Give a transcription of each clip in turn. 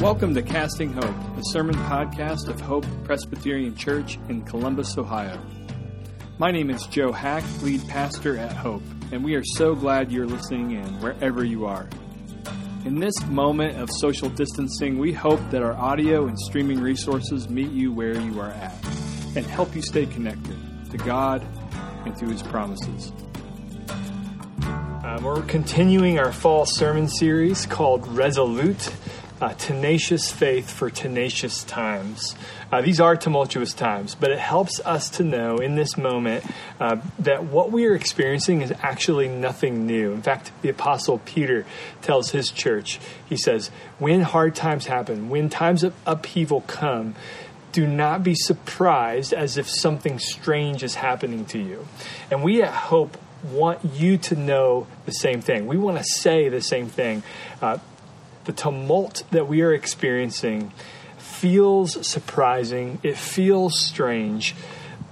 Welcome to Casting Hope, a sermon podcast of Hope Presbyterian Church in Columbus, Ohio. My name is Joe Hack, lead pastor at Hope, and we are so glad you're listening in wherever you are. In this moment of social distancing, we hope that our audio and streaming resources meet you where you are at and help you stay connected to God and to His promises. Uh, we're continuing our fall sermon series called Resolute uh, tenacious faith for tenacious times. Uh, these are tumultuous times, but it helps us to know in this moment uh, that what we are experiencing is actually nothing new. In fact, the Apostle Peter tells his church, he says, When hard times happen, when times of upheaval come, do not be surprised as if something strange is happening to you. And we at Hope want you to know the same thing. We want to say the same thing. Uh, the tumult that we are experiencing feels surprising, it feels strange,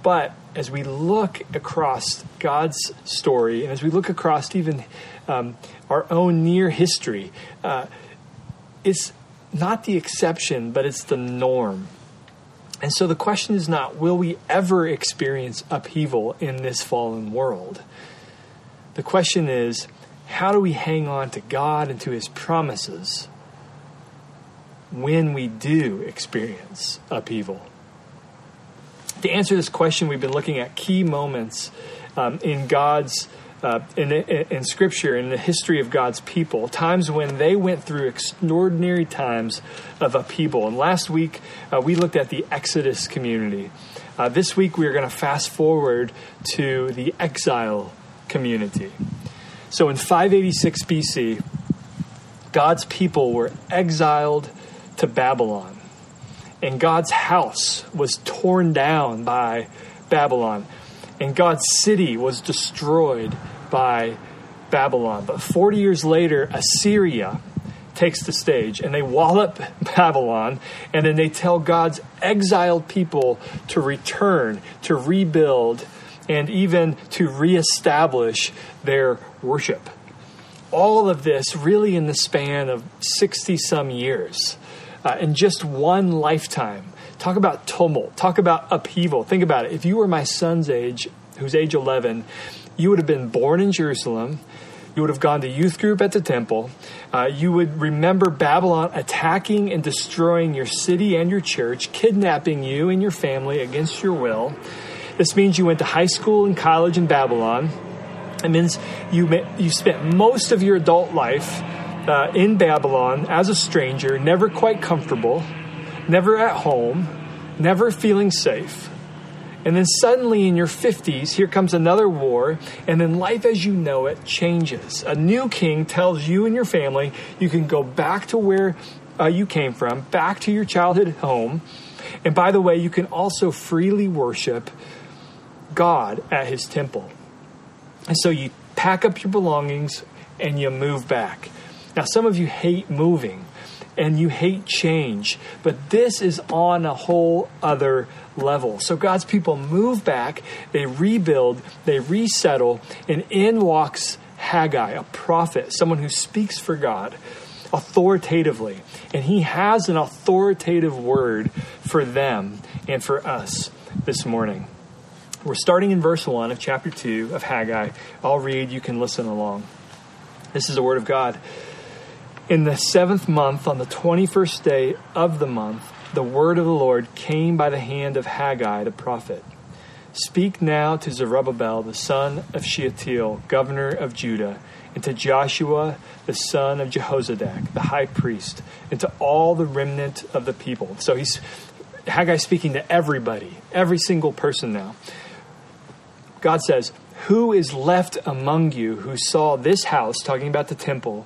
but as we look across God's story and as we look across even um, our own near history, uh, it's not the exception, but it's the norm. And so the question is not, will we ever experience upheaval in this fallen world? The question is, how do we hang on to God and to His promises when we do experience upheaval? To answer this question, we've been looking at key moments um, in God's uh, in, in, Scripture, in the history of God's people, times when they went through extraordinary times of upheaval. And last week, uh, we looked at the Exodus community. Uh, this week, we are going to fast forward to the exile community. So in 586 BC, God's people were exiled to Babylon, and God's house was torn down by Babylon, and God's city was destroyed by Babylon. But 40 years later, Assyria takes the stage and they wallop Babylon and then they tell God's exiled people to return, to rebuild, and even to reestablish their worship. All of this really in the span of 60 some years, uh, in just one lifetime. Talk about tumult, talk about upheaval. Think about it. If you were my son's age, who's age 11, you would have been born in Jerusalem. You would have gone to youth group at the temple. Uh, you would remember Babylon attacking and destroying your city and your church, kidnapping you and your family against your will. This means you went to high school and college in Babylon. It means you, you spent most of your adult life uh, in Babylon as a stranger, never quite comfortable, never at home, never feeling safe. And then suddenly in your 50s, here comes another war, and then life as you know it changes. A new king tells you and your family you can go back to where uh, you came from, back to your childhood home. And by the way, you can also freely worship God at his temple. And so you pack up your belongings and you move back. Now, some of you hate moving and you hate change, but this is on a whole other level. So God's people move back, they rebuild, they resettle, and in walks Haggai, a prophet, someone who speaks for God authoritatively. And he has an authoritative word for them and for us this morning. We're starting in verse 1 of chapter 2 of Haggai. I'll read, you can listen along. This is the word of God. In the seventh month, on the 21st day of the month, the word of the Lord came by the hand of Haggai the prophet. Speak now to Zerubbabel, the son of Shealtiel, governor of Judah, and to Joshua, the son of Jehozadak, the high priest, and to all the remnant of the people. So he's Haggai speaking to everybody, every single person now. God says, Who is left among you who saw this house, talking about the temple,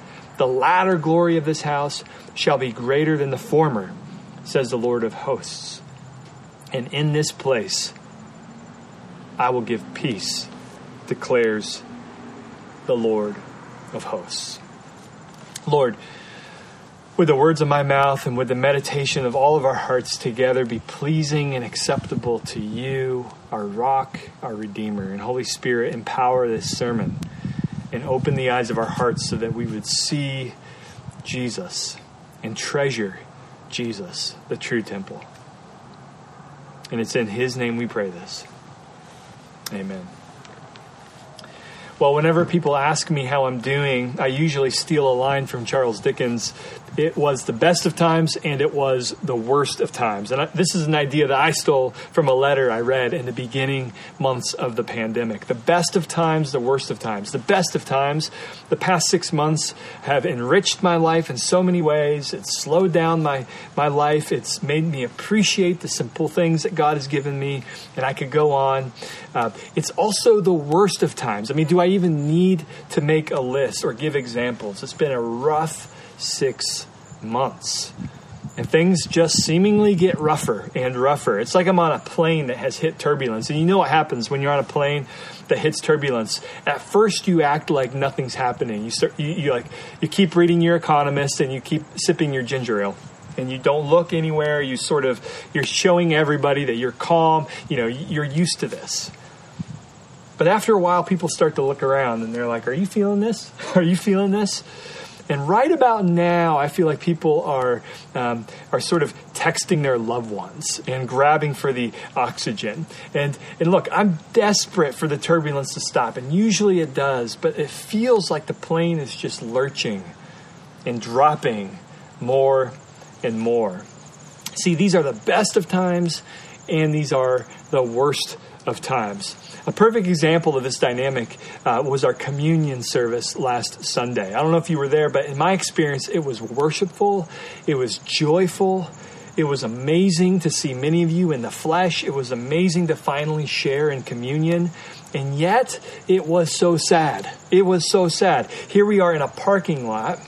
The latter glory of this house shall be greater than the former, says the Lord of hosts. And in this place I will give peace, declares the Lord of hosts. Lord, with the words of my mouth and with the meditation of all of our hearts together be pleasing and acceptable to you, our rock, our Redeemer. And Holy Spirit, empower this sermon and open the eyes of our hearts so that we would see Jesus and treasure Jesus, the true temple. And it's in His name we pray this. Amen. Well, whenever people ask me how I'm doing, I usually steal a line from Charles Dickens it was the best of times and it was the worst of times. And I, this is an idea that I stole from a letter I read in the beginning months of the pandemic. The best of times, the worst of times. The best of times, the past six months have enriched my life in so many ways. It's slowed down my, my life. It's made me appreciate the simple things that God has given me. And I could go on. Uh, it's also the worst of times. I mean, do I even need to make a list or give examples? It's been a rough six months. And things just seemingly get rougher and rougher. It's like I'm on a plane that has hit turbulence. And you know what happens when you're on a plane that hits turbulence? At first, you act like nothing's happening. You, start, you, you like you keep reading your economist and you keep sipping your ginger ale and you don't look anywhere you sort of you're showing everybody that you're calm you know you're used to this but after a while people start to look around and they're like are you feeling this are you feeling this and right about now, I feel like people are um, are sort of texting their loved ones and grabbing for the oxygen. And and look, I'm desperate for the turbulence to stop, and usually it does, but it feels like the plane is just lurching and dropping more and more. See, these are the best of times, and these are the worst of times. A perfect example of this dynamic uh, was our communion service last Sunday. I don't know if you were there, but in my experience, it was worshipful, it was joyful. It was amazing to see many of you in the flesh. It was amazing to finally share in communion. And yet, it was so sad. It was so sad. Here we are in a parking lot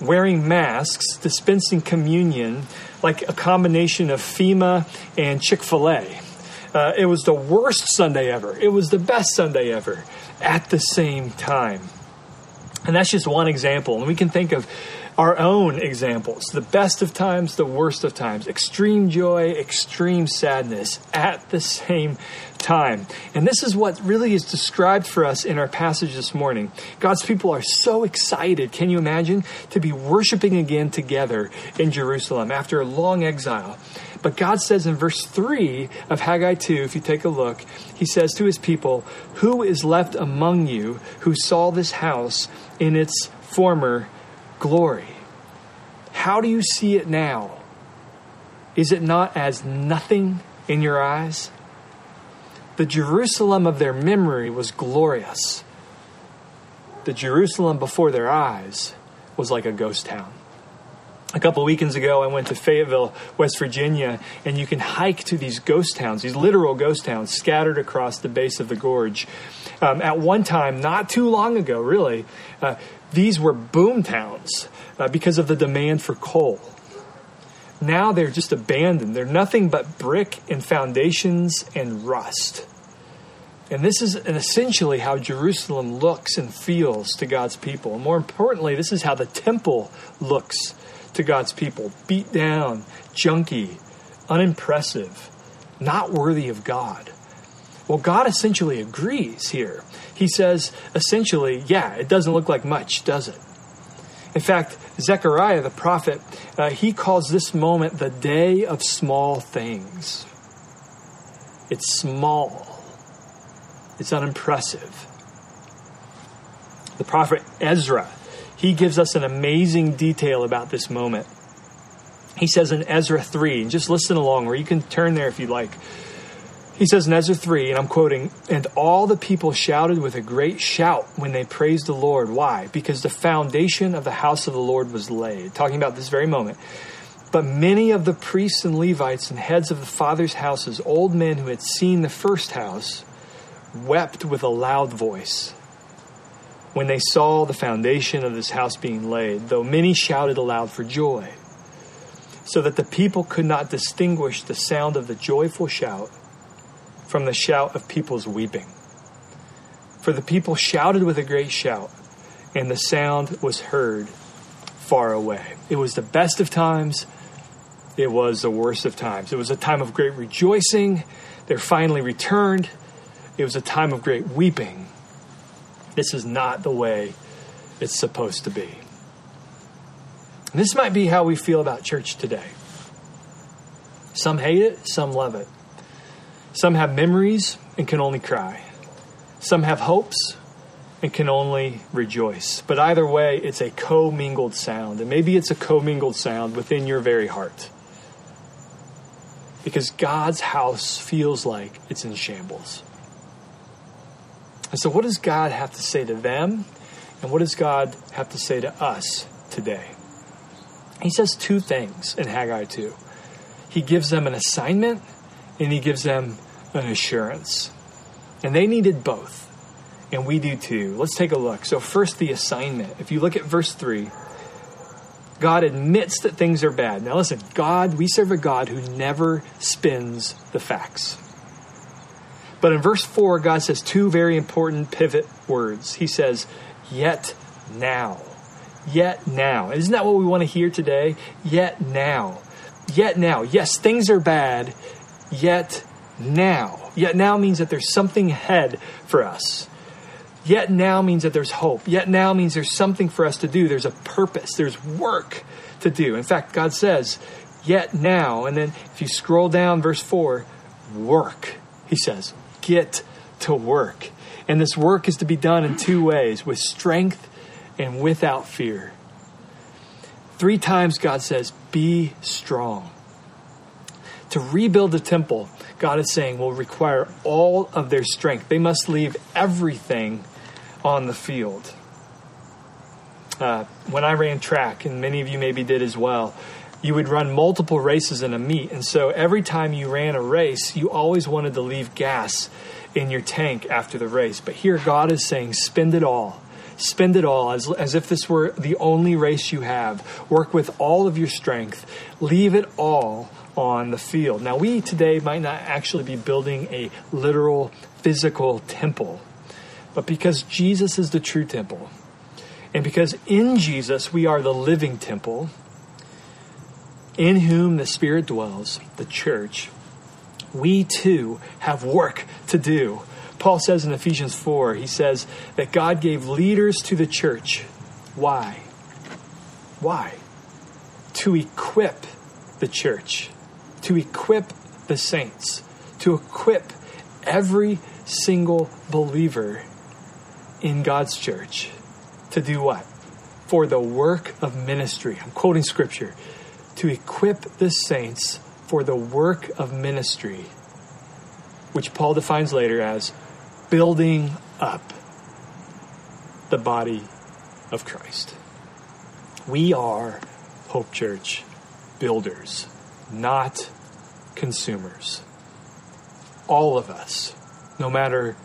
wearing masks, dispensing communion like a combination of FEMA and Chick fil A. Uh, it was the worst Sunday ever. It was the best Sunday ever at the same time. And that's just one example. And we can think of our own examples the best of times, the worst of times, extreme joy, extreme sadness at the same time. And this is what really is described for us in our passage this morning. God's people are so excited, can you imagine, to be worshiping again together in Jerusalem after a long exile. But God says in verse 3 of Haggai 2, if you take a look, he says to his people, Who is left among you who saw this house in its former glory? How do you see it now? Is it not as nothing in your eyes? The Jerusalem of their memory was glorious. The Jerusalem before their eyes was like a ghost town a couple weekends ago, I went to Fayetteville, West Virginia, and you can hike to these ghost towns, these literal ghost towns scattered across the base of the gorge. Um, at one time, not too long ago, really, uh, these were boom towns uh, because of the demand for coal. Now they're just abandoned. They're nothing but brick and foundations and rust. And this is essentially how Jerusalem looks and feels to God's people. And more importantly, this is how the temple looks to God's people beat down, junky, unimpressive, not worthy of God. Well, God essentially agrees here. He says, essentially, yeah, it doesn't look like much, does it? In fact, Zechariah the prophet, uh, he calls this moment the day of small things. It's small, it's unimpressive. The prophet Ezra, he gives us an amazing detail about this moment. He says in Ezra 3, and just listen along, or you can turn there if you like. He says in Ezra 3, and I'm quoting, and all the people shouted with a great shout when they praised the Lord. Why? Because the foundation of the house of the Lord was laid. Talking about this very moment. But many of the priests and Levites and heads of the fathers' houses, old men who had seen the first house, wept with a loud voice when they saw the foundation of this house being laid, though many shouted aloud for joy, so that the people could not distinguish the sound of the joyful shout from the shout of people's weeping. For the people shouted with a great shout, and the sound was heard far away. It was the best of times, it was the worst of times. It was a time of great rejoicing. They're finally returned. It was a time of great weeping. This is not the way it's supposed to be. And this might be how we feel about church today. Some hate it, some love it. Some have memories and can only cry. Some have hopes and can only rejoice. But either way, it's a commingled sound. And maybe it's a commingled sound within your very heart. Because God's house feels like it's in shambles. And so, what does God have to say to them? And what does God have to say to us today? He says two things in Haggai 2. He gives them an assignment and he gives them an assurance. And they needed both. And we do too. Let's take a look. So, first, the assignment. If you look at verse 3, God admits that things are bad. Now, listen, God, we serve a God who never spins the facts. But in verse 4, God says two very important pivot words. He says, Yet now. Yet now. Isn't that what we want to hear today? Yet now. Yet now. Yes, things are bad. Yet now. Yet now means that there's something ahead for us. Yet now means that there's hope. Yet now means there's something for us to do. There's a purpose. There's work to do. In fact, God says, Yet now. And then if you scroll down, verse 4, work, he says get to work. And this work is to be done in two ways with strength and without fear. Three times God says, Be strong. To rebuild the temple, God is saying, will require all of their strength. They must leave everything on the field. Uh, when I ran track, and many of you maybe did as well, you would run multiple races in a meet. And so every time you ran a race, you always wanted to leave gas in your tank after the race. But here God is saying, spend it all. Spend it all as, as if this were the only race you have. Work with all of your strength. Leave it all on the field. Now, we today might not actually be building a literal physical temple, but because Jesus is the true temple, and because in Jesus we are the living temple, in whom the Spirit dwells, the church, we too have work to do. Paul says in Ephesians 4, he says that God gave leaders to the church. Why? Why? To equip the church, to equip the saints, to equip every single believer in God's church to do what? For the work of ministry. I'm quoting scripture to equip the saints for the work of ministry, which Paul defines later as building up the body of Christ. We are Hope Church builders, not consumers. All of us, no matter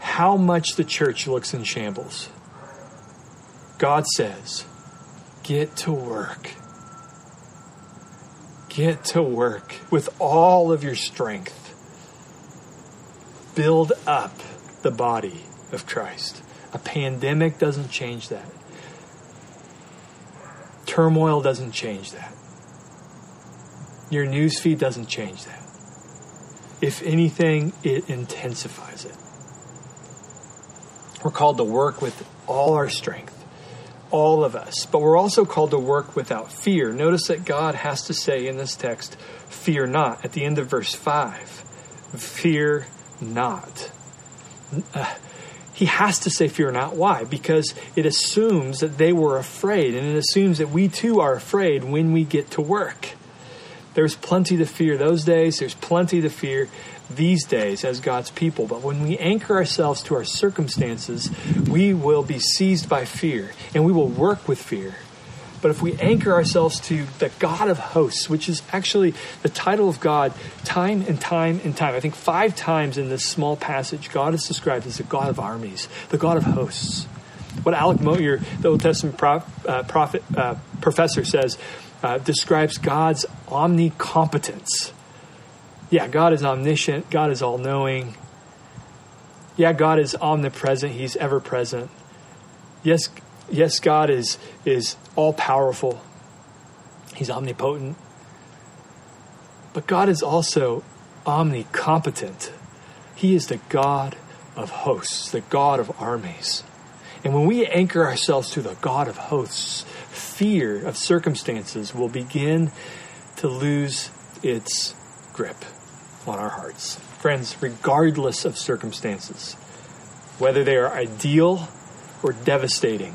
how much the church looks in shambles, God says, get to work Get to work with all of your strength. Build up the body of Christ. A pandemic doesn't change that. Turmoil doesn't change that. Your newsfeed doesn't change that. If anything, it intensifies it. We're called to work with all our strength all of us. But we're also called to work without fear. Notice that God has to say in this text, fear not, at the end of verse 5. Fear not. Uh, he has to say, Fear not. Why? Because it assumes that they were afraid, and it assumes that we too are afraid when we get to work. There's plenty to fear those days, there's plenty to fear these days as God's people. But when we anchor ourselves to our circumstances, we will be seized by fear, and we will work with fear. But if we anchor ourselves to the God of hosts, which is actually the title of God time and time and time, I think five times in this small passage, God is described as the God of armies, the God of hosts. What Alec Motyer, the Old Testament prof, uh, prophet, uh, professor, says uh, describes God's omnicompetence. Yeah, God is omniscient, God is all knowing. Yeah, God is omnipresent, He's ever present. Yes, yes, God is, is all powerful, He's omnipotent. But God is also omnicompetent. He is the God of hosts, the God of armies. And when we anchor ourselves to the God of hosts, fear of circumstances will begin to lose its grip on our hearts. Friends, regardless of circumstances, whether they are ideal or devastating,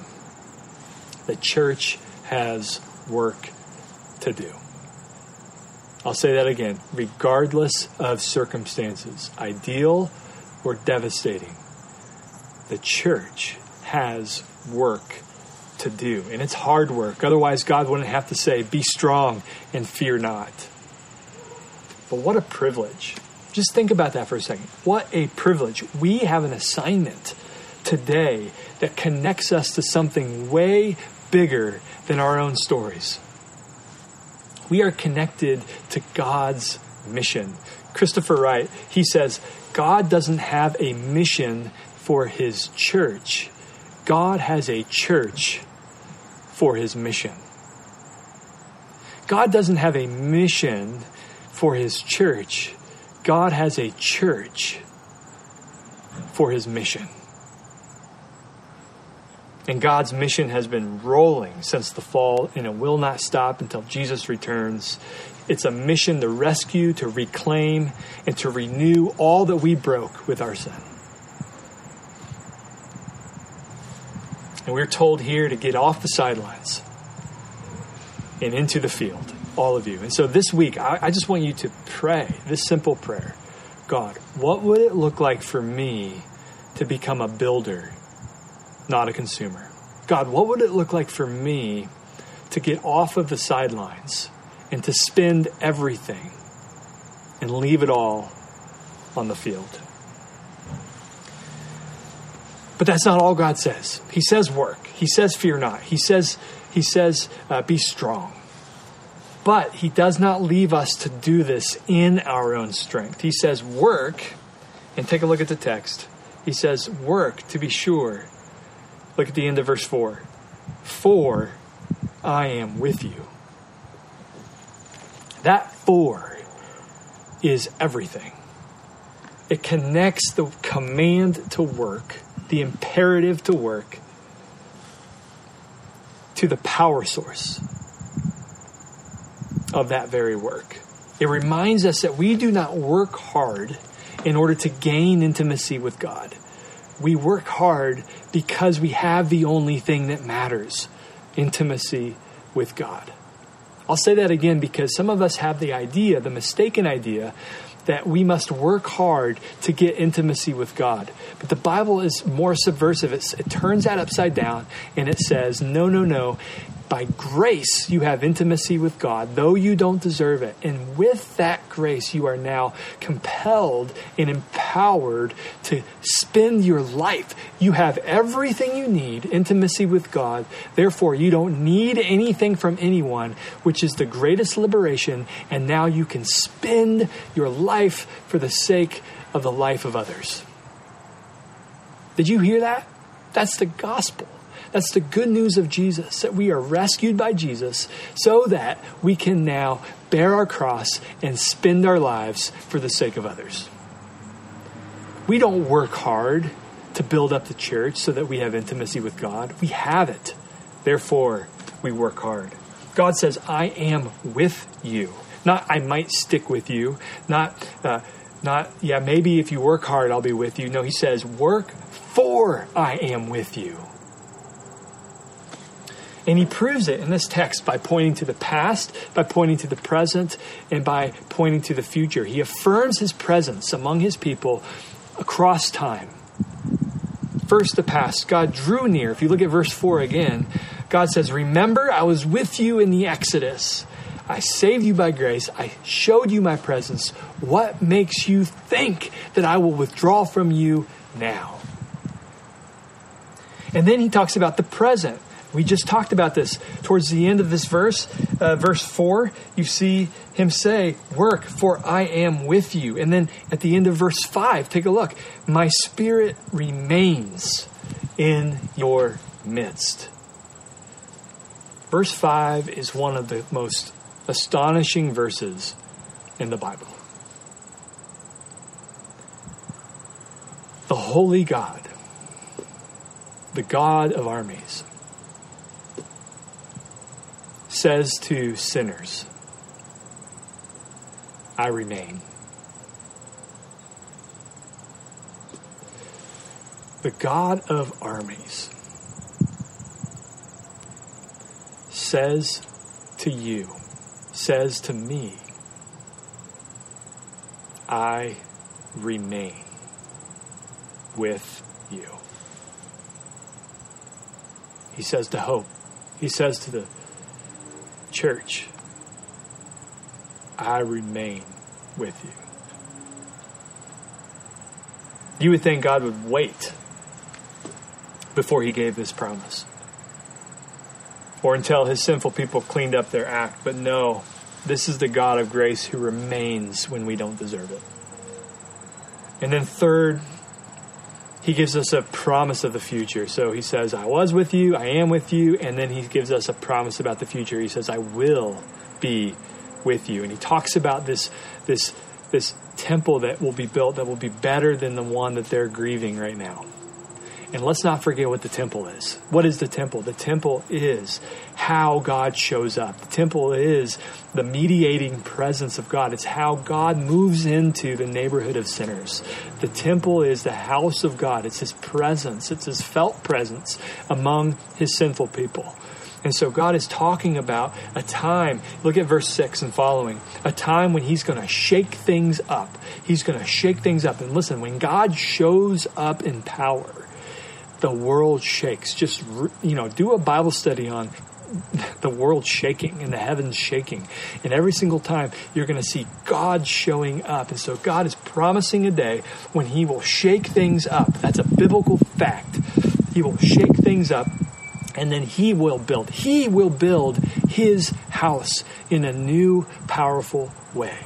the church has work to do. I'll say that again. Regardless of circumstances, ideal or devastating, the church has work to do. And it's hard work. Otherwise, God wouldn't have to say, Be strong and fear not. But what a privilege. Just think about that for a second. What a privilege. We have an assignment today that connects us to something way bigger than our own stories. We are connected to God's mission. Christopher Wright, he says, God doesn't have a mission for his church. God has a church for his mission. God doesn't have a mission for his church. God has a church for his mission. And God's mission has been rolling since the fall, and it will not stop until Jesus returns. It's a mission to rescue, to reclaim, and to renew all that we broke with our sin. And we're told here to get off the sidelines and into the field, all of you. And so this week, I, I just want you to pray this simple prayer God, what would it look like for me to become a builder not a consumer. God, what would it look like for me to get off of the sidelines and to spend everything and leave it all on the field? But that's not all God says. He says work. He says fear not. He says he says uh, be strong. But he does not leave us to do this in our own strength. He says work, and take a look at the text. He says work to be sure Look at the end of verse 4. For I am with you. That for is everything. It connects the command to work, the imperative to work, to the power source of that very work. It reminds us that we do not work hard in order to gain intimacy with God. We work hard because we have the only thing that matters intimacy with God. I'll say that again because some of us have the idea, the mistaken idea, that we must work hard to get intimacy with God. But the Bible is more subversive. It's, it turns that upside down and it says, no, no, no. By grace, you have intimacy with God, though you don't deserve it. And with that grace, you are now compelled and empowered to spend your life. You have everything you need intimacy with God. Therefore, you don't need anything from anyone, which is the greatest liberation. And now you can spend your life for the sake of the life of others. Did you hear that? That's the gospel. That's the good news of Jesus, that we are rescued by Jesus so that we can now bear our cross and spend our lives for the sake of others. We don't work hard to build up the church so that we have intimacy with God. We have it. Therefore, we work hard. God says, I am with you. Not, I might stick with you. Not, uh, not, yeah, maybe if you work hard, I'll be with you. No, he says, work for I am with you. And he proves it in this text by pointing to the past, by pointing to the present, and by pointing to the future. He affirms his presence among his people across time. First, the past. God drew near. If you look at verse 4 again, God says, Remember, I was with you in the Exodus. I saved you by grace. I showed you my presence. What makes you think that I will withdraw from you now? And then he talks about the present. We just talked about this. Towards the end of this verse, uh, verse 4, you see him say, Work, for I am with you. And then at the end of verse 5, take a look. My spirit remains in your midst. Verse 5 is one of the most astonishing verses in the Bible. The holy God, the God of armies, says to sinners, I remain. The God of armies says to you, says to me, I remain with you. He says to hope. He says to the church, I remain with you. You would think God would wait before he gave this promise or until his sinful people cleaned up their act. But no, this is the God of grace who remains when we don't deserve it. And then, third, he gives us a promise of the future. So he says, I was with you, I am with you, and then he gives us a promise about the future. He says, I will be with you. And he talks about this this this temple that will be built that will be better than the one that they're grieving right now. And let's not forget what the temple is. What is the temple? The temple is how God shows up. The temple is the mediating presence of God. It's how God moves into the neighborhood of sinners. The temple is the house of God. It's his presence. It's his felt presence among his sinful people. And so God is talking about a time, look at verse 6 and following, a time when He's going to shake things up. He's going to shake things up. And listen, when God shows up in power, the world shakes. Just, you know, do a Bible study on the world shaking and the heavens shaking. And every single time you're going to see God showing up. And so God is promising a day when He will shake things up. That's a biblical fact. He will shake things up and then He will build. He will build His house in a new, powerful way.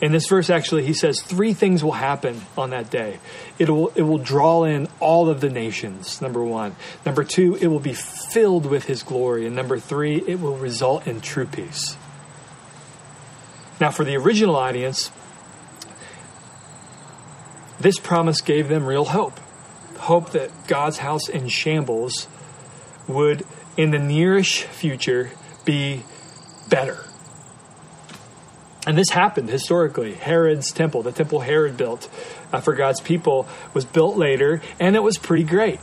In this verse, actually, he says three things will happen on that day. It will, it will draw in all of the nations, number one. Number two, it will be filled with his glory. And number three, it will result in true peace. Now, for the original audience, this promise gave them real hope hope that God's house in shambles would, in the nearish future, be better and this happened historically. Herod's temple, the temple Herod built uh, for God's people, was built later, and it was pretty great.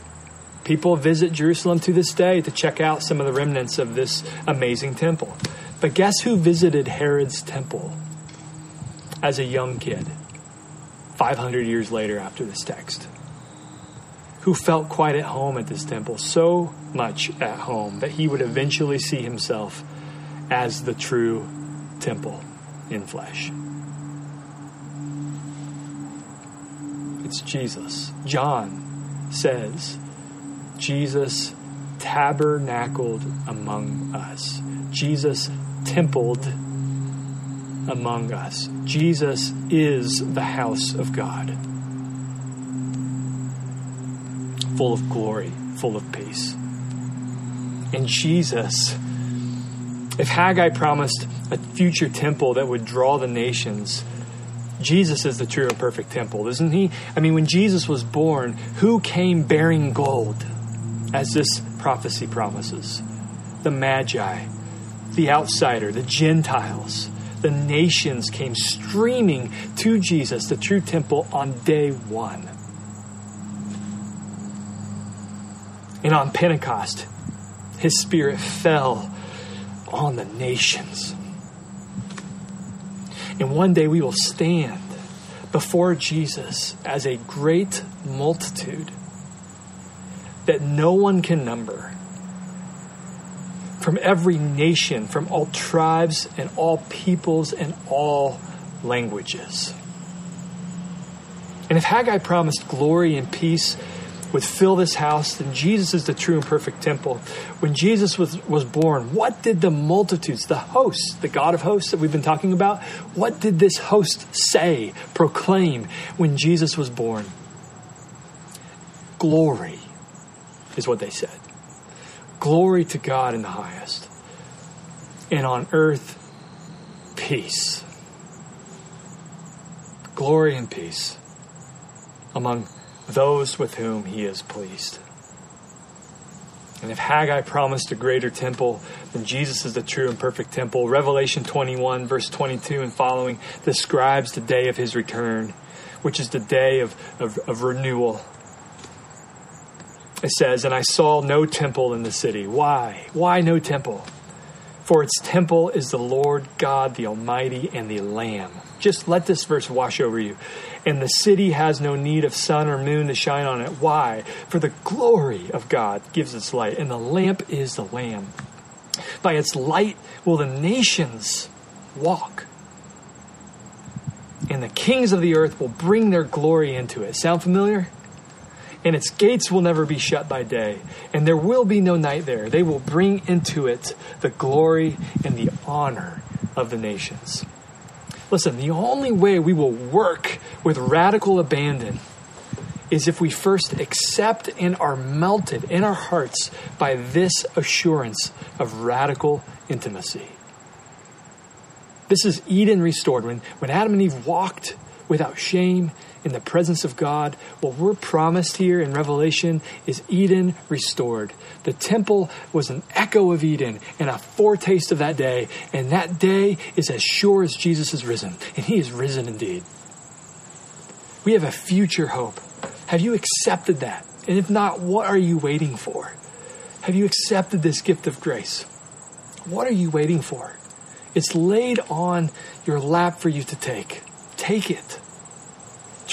People visit Jerusalem to this day to check out some of the remnants of this amazing temple. But guess who visited Herod's temple as a young kid, 500 years later after this text? Who felt quite at home at this temple, so much at home that he would eventually see himself as the true temple in flesh. It's Jesus. John says, Jesus tabernacled among us. Jesus templed among us. Jesus is the house of God, full of glory, full of peace. And Jesus, if Haggai promised a future temple that would draw the nations, Jesus is the true and perfect temple, isn't he? I mean, when Jesus was born, who came bearing gold, as this prophecy promises? The Magi, the outsider, the Gentiles, the nations came streaming to Jesus, the true temple, on day one. And on Pentecost, his spirit fell on the nations. And one day we will stand before Jesus as a great multitude that no one can number from every nation, from all tribes and all peoples and all languages. And if Haggai promised glory and peace would fill this house, then Jesus is the true and perfect temple. When Jesus was, was born, what did the multitudes, the hosts, the God of hosts that we've been talking about, what did this host say, proclaim when Jesus was born? Glory is what they said. Glory to God in the highest. And on earth, peace. Glory and peace among those with whom he is pleased. And if Haggai promised a greater temple, then Jesus is the true and perfect temple. Revelation 21, verse 22 and following, describes the day of his return, which is the day of, of, of renewal. It says, And I saw no temple in the city. Why? Why no temple? For its temple is the Lord God, the Almighty, and the Lamb. Just let this verse wash over you and the city has no need of sun or moon to shine on it. Why? For the glory of God gives its light, and the lamp is the Lamb. By its light will the nations walk, and the kings of the earth will bring their glory into it. Sound familiar? And its gates will never be shut by day, and there will be no night there. They will bring into it the glory and the honor of the nations. Listen, the only way we will work with radical abandon is if we first accept and are melted in our hearts by this assurance of radical intimacy. This is Eden restored. When, when Adam and Eve walked without shame in the presence of God. What we're promised here in Revelation is Eden restored. The temple was an echo of Eden and a foretaste of that day. And that day is as sure as Jesus is risen. And he is risen indeed. We have a future hope. Have you accepted that? And if not, what are you waiting for? Have you accepted this gift of grace? What are you waiting for? It's laid on your lap for you to take. Take it.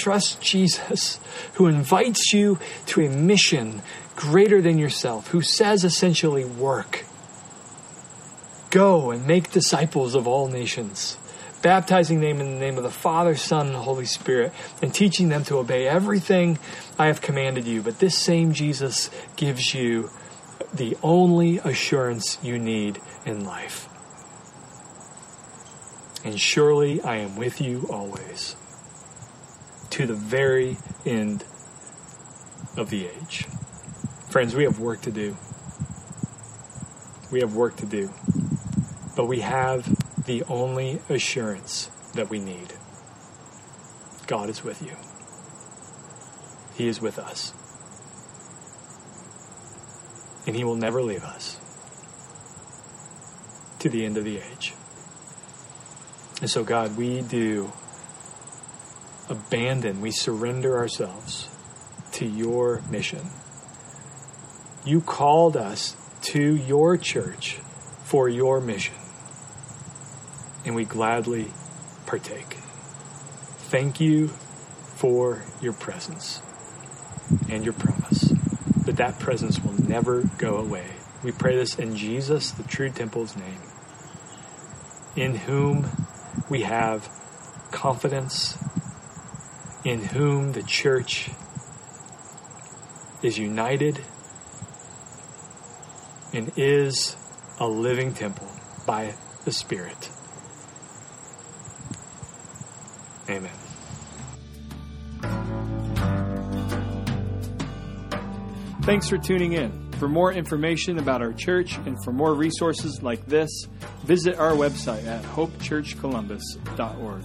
Trust Jesus, who invites you to a mission greater than yourself, who says essentially, work. Go and make disciples of all nations, baptizing them in the name of the Father, Son, and Holy Spirit, and teaching them to obey everything I have commanded you. But this same Jesus gives you the only assurance you need in life. And surely I am with you always to the very end of the age. Friends, we have work to do. We have work to do. But we have the only assurance that we need God is with you, He is with us. And He will never leave us to the end of the age. And so, God, we do abandon, we surrender ourselves to your mission. You called us to your church for your mission, and we gladly partake. Thank you for your presence and your promise that that presence will never go away. We pray this in Jesus, the true temple's name, in whom we have confidence in whom the church is united and is a living temple by the Spirit. Amen. Thanks for tuning in. For more information about our church and for more resources like this, visit our website at hopechurchcolumbus.org.